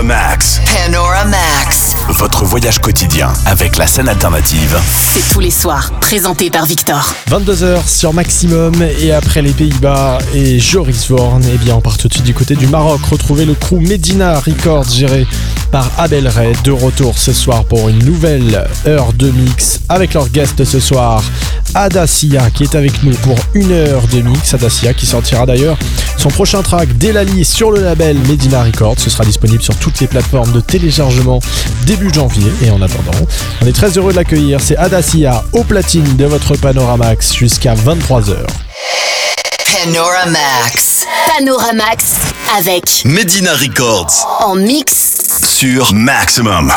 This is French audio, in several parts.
Panoramax. Panoramax. Votre voyage quotidien avec la scène alternative. C'est tous les soirs, présenté par Victor. 22h sur Maximum et après les Pays-Bas et Joris Vorn, eh bien on part tout de suite du côté du Maroc. Retrouver le crew Medina Records géré par Abel Ray de retour ce soir pour une nouvelle heure de mix avec leur guest ce soir Adacia qui est avec nous pour une heure de mix. Adacia qui sortira d'ailleurs son prochain track Delali sur le label Medina Records. Ce sera disponible sur toutes les plateformes de téléchargement début janvier. Et en attendant, on est très heureux de l'accueillir. C'est Adacia au platine de votre Panoramax jusqu'à 23h. Panoramax. Panoramax avec Medina Records en mix sur Maximum.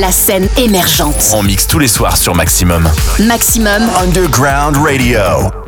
La scène émergente. On mixe tous les soirs sur Maximum. Maximum Underground Radio.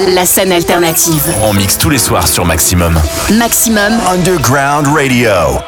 La scène alternative. On mixe tous les soirs sur Maximum. Maximum. Underground Radio.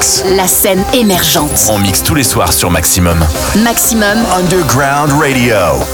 Max. La scène émergente. On mixe tous les soirs sur Maximum. Maximum Underground Radio.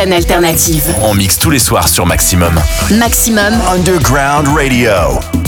Scène alternative. On mixe tous les soirs sur Maximum. Maximum, Underground Radio.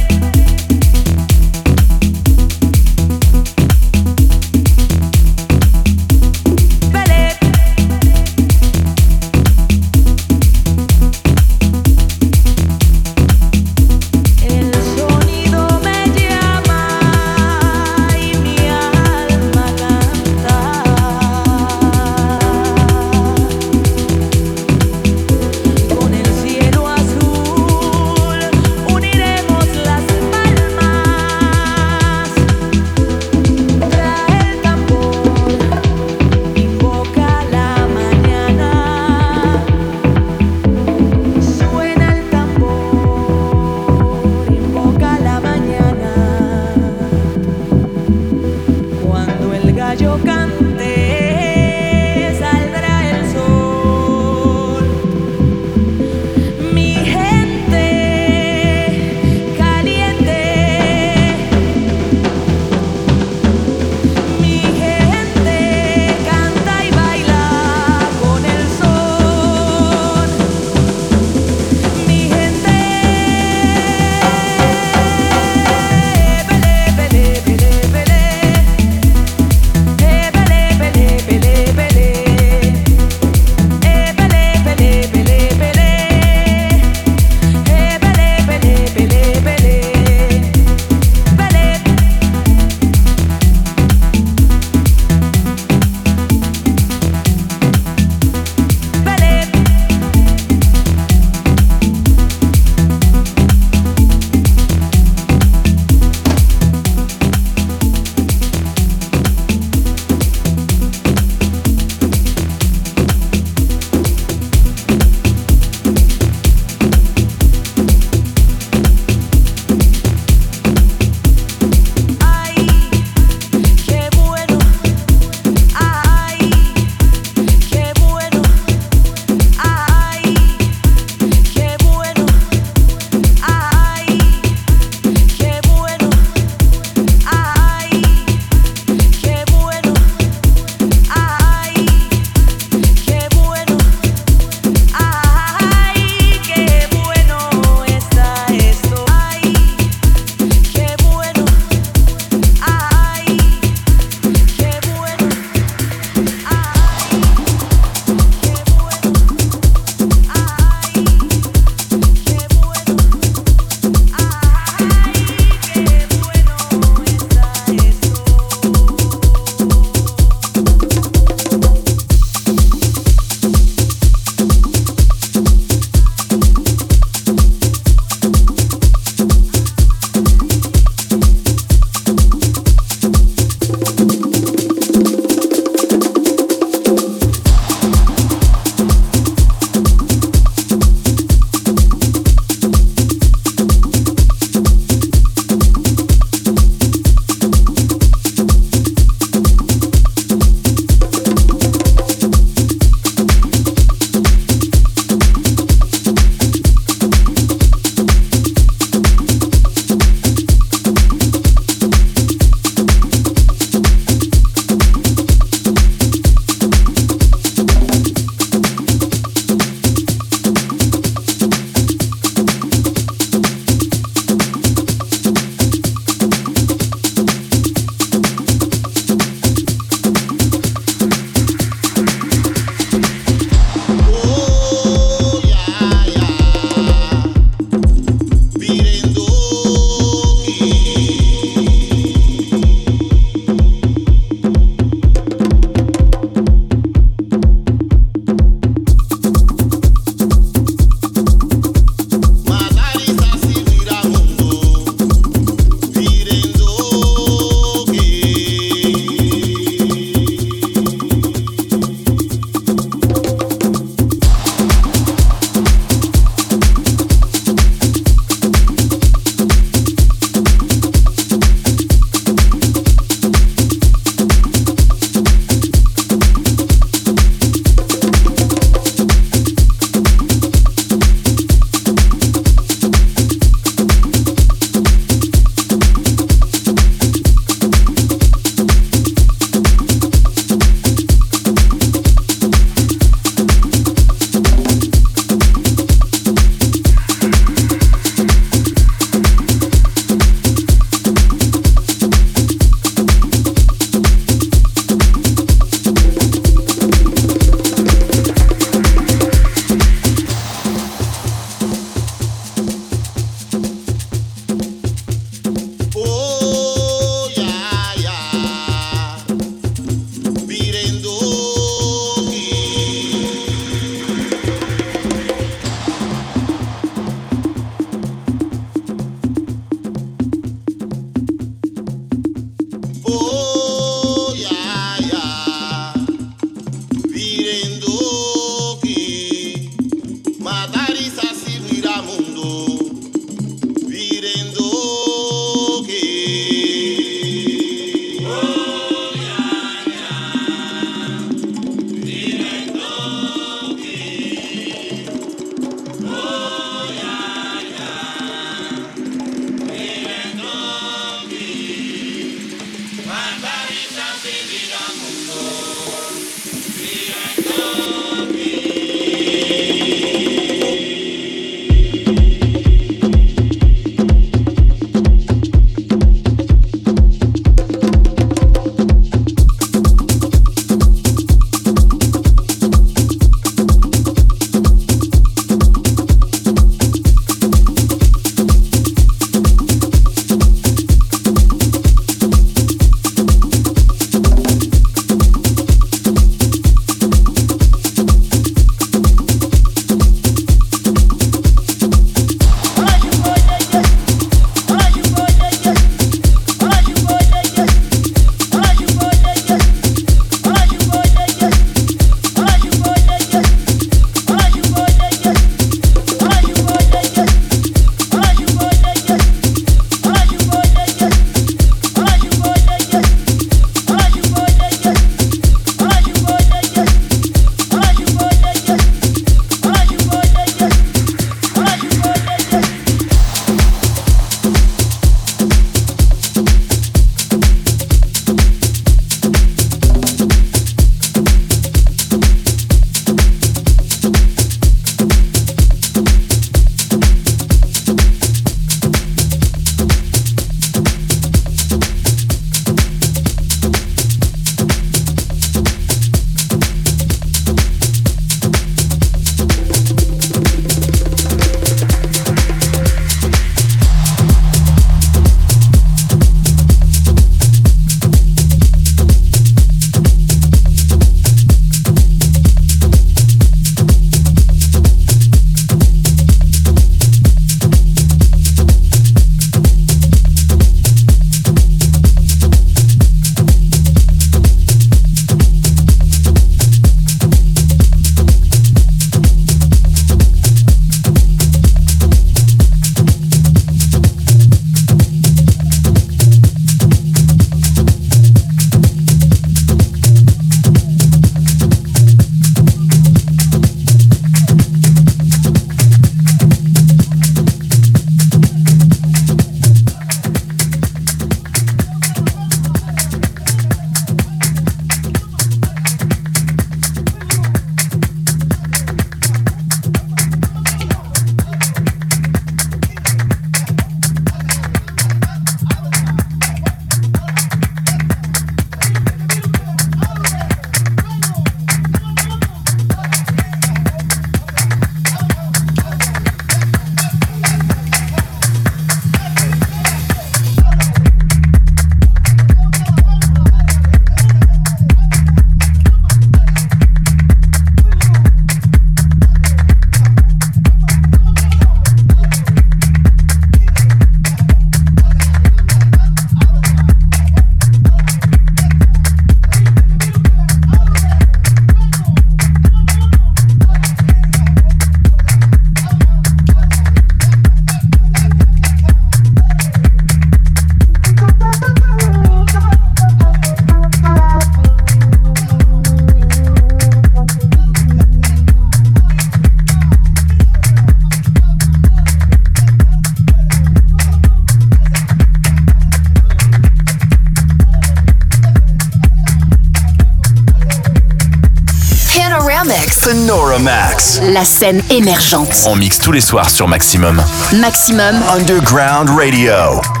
La scène émergente. On mixe tous les soirs sur Maximum. Maximum, Underground Radio.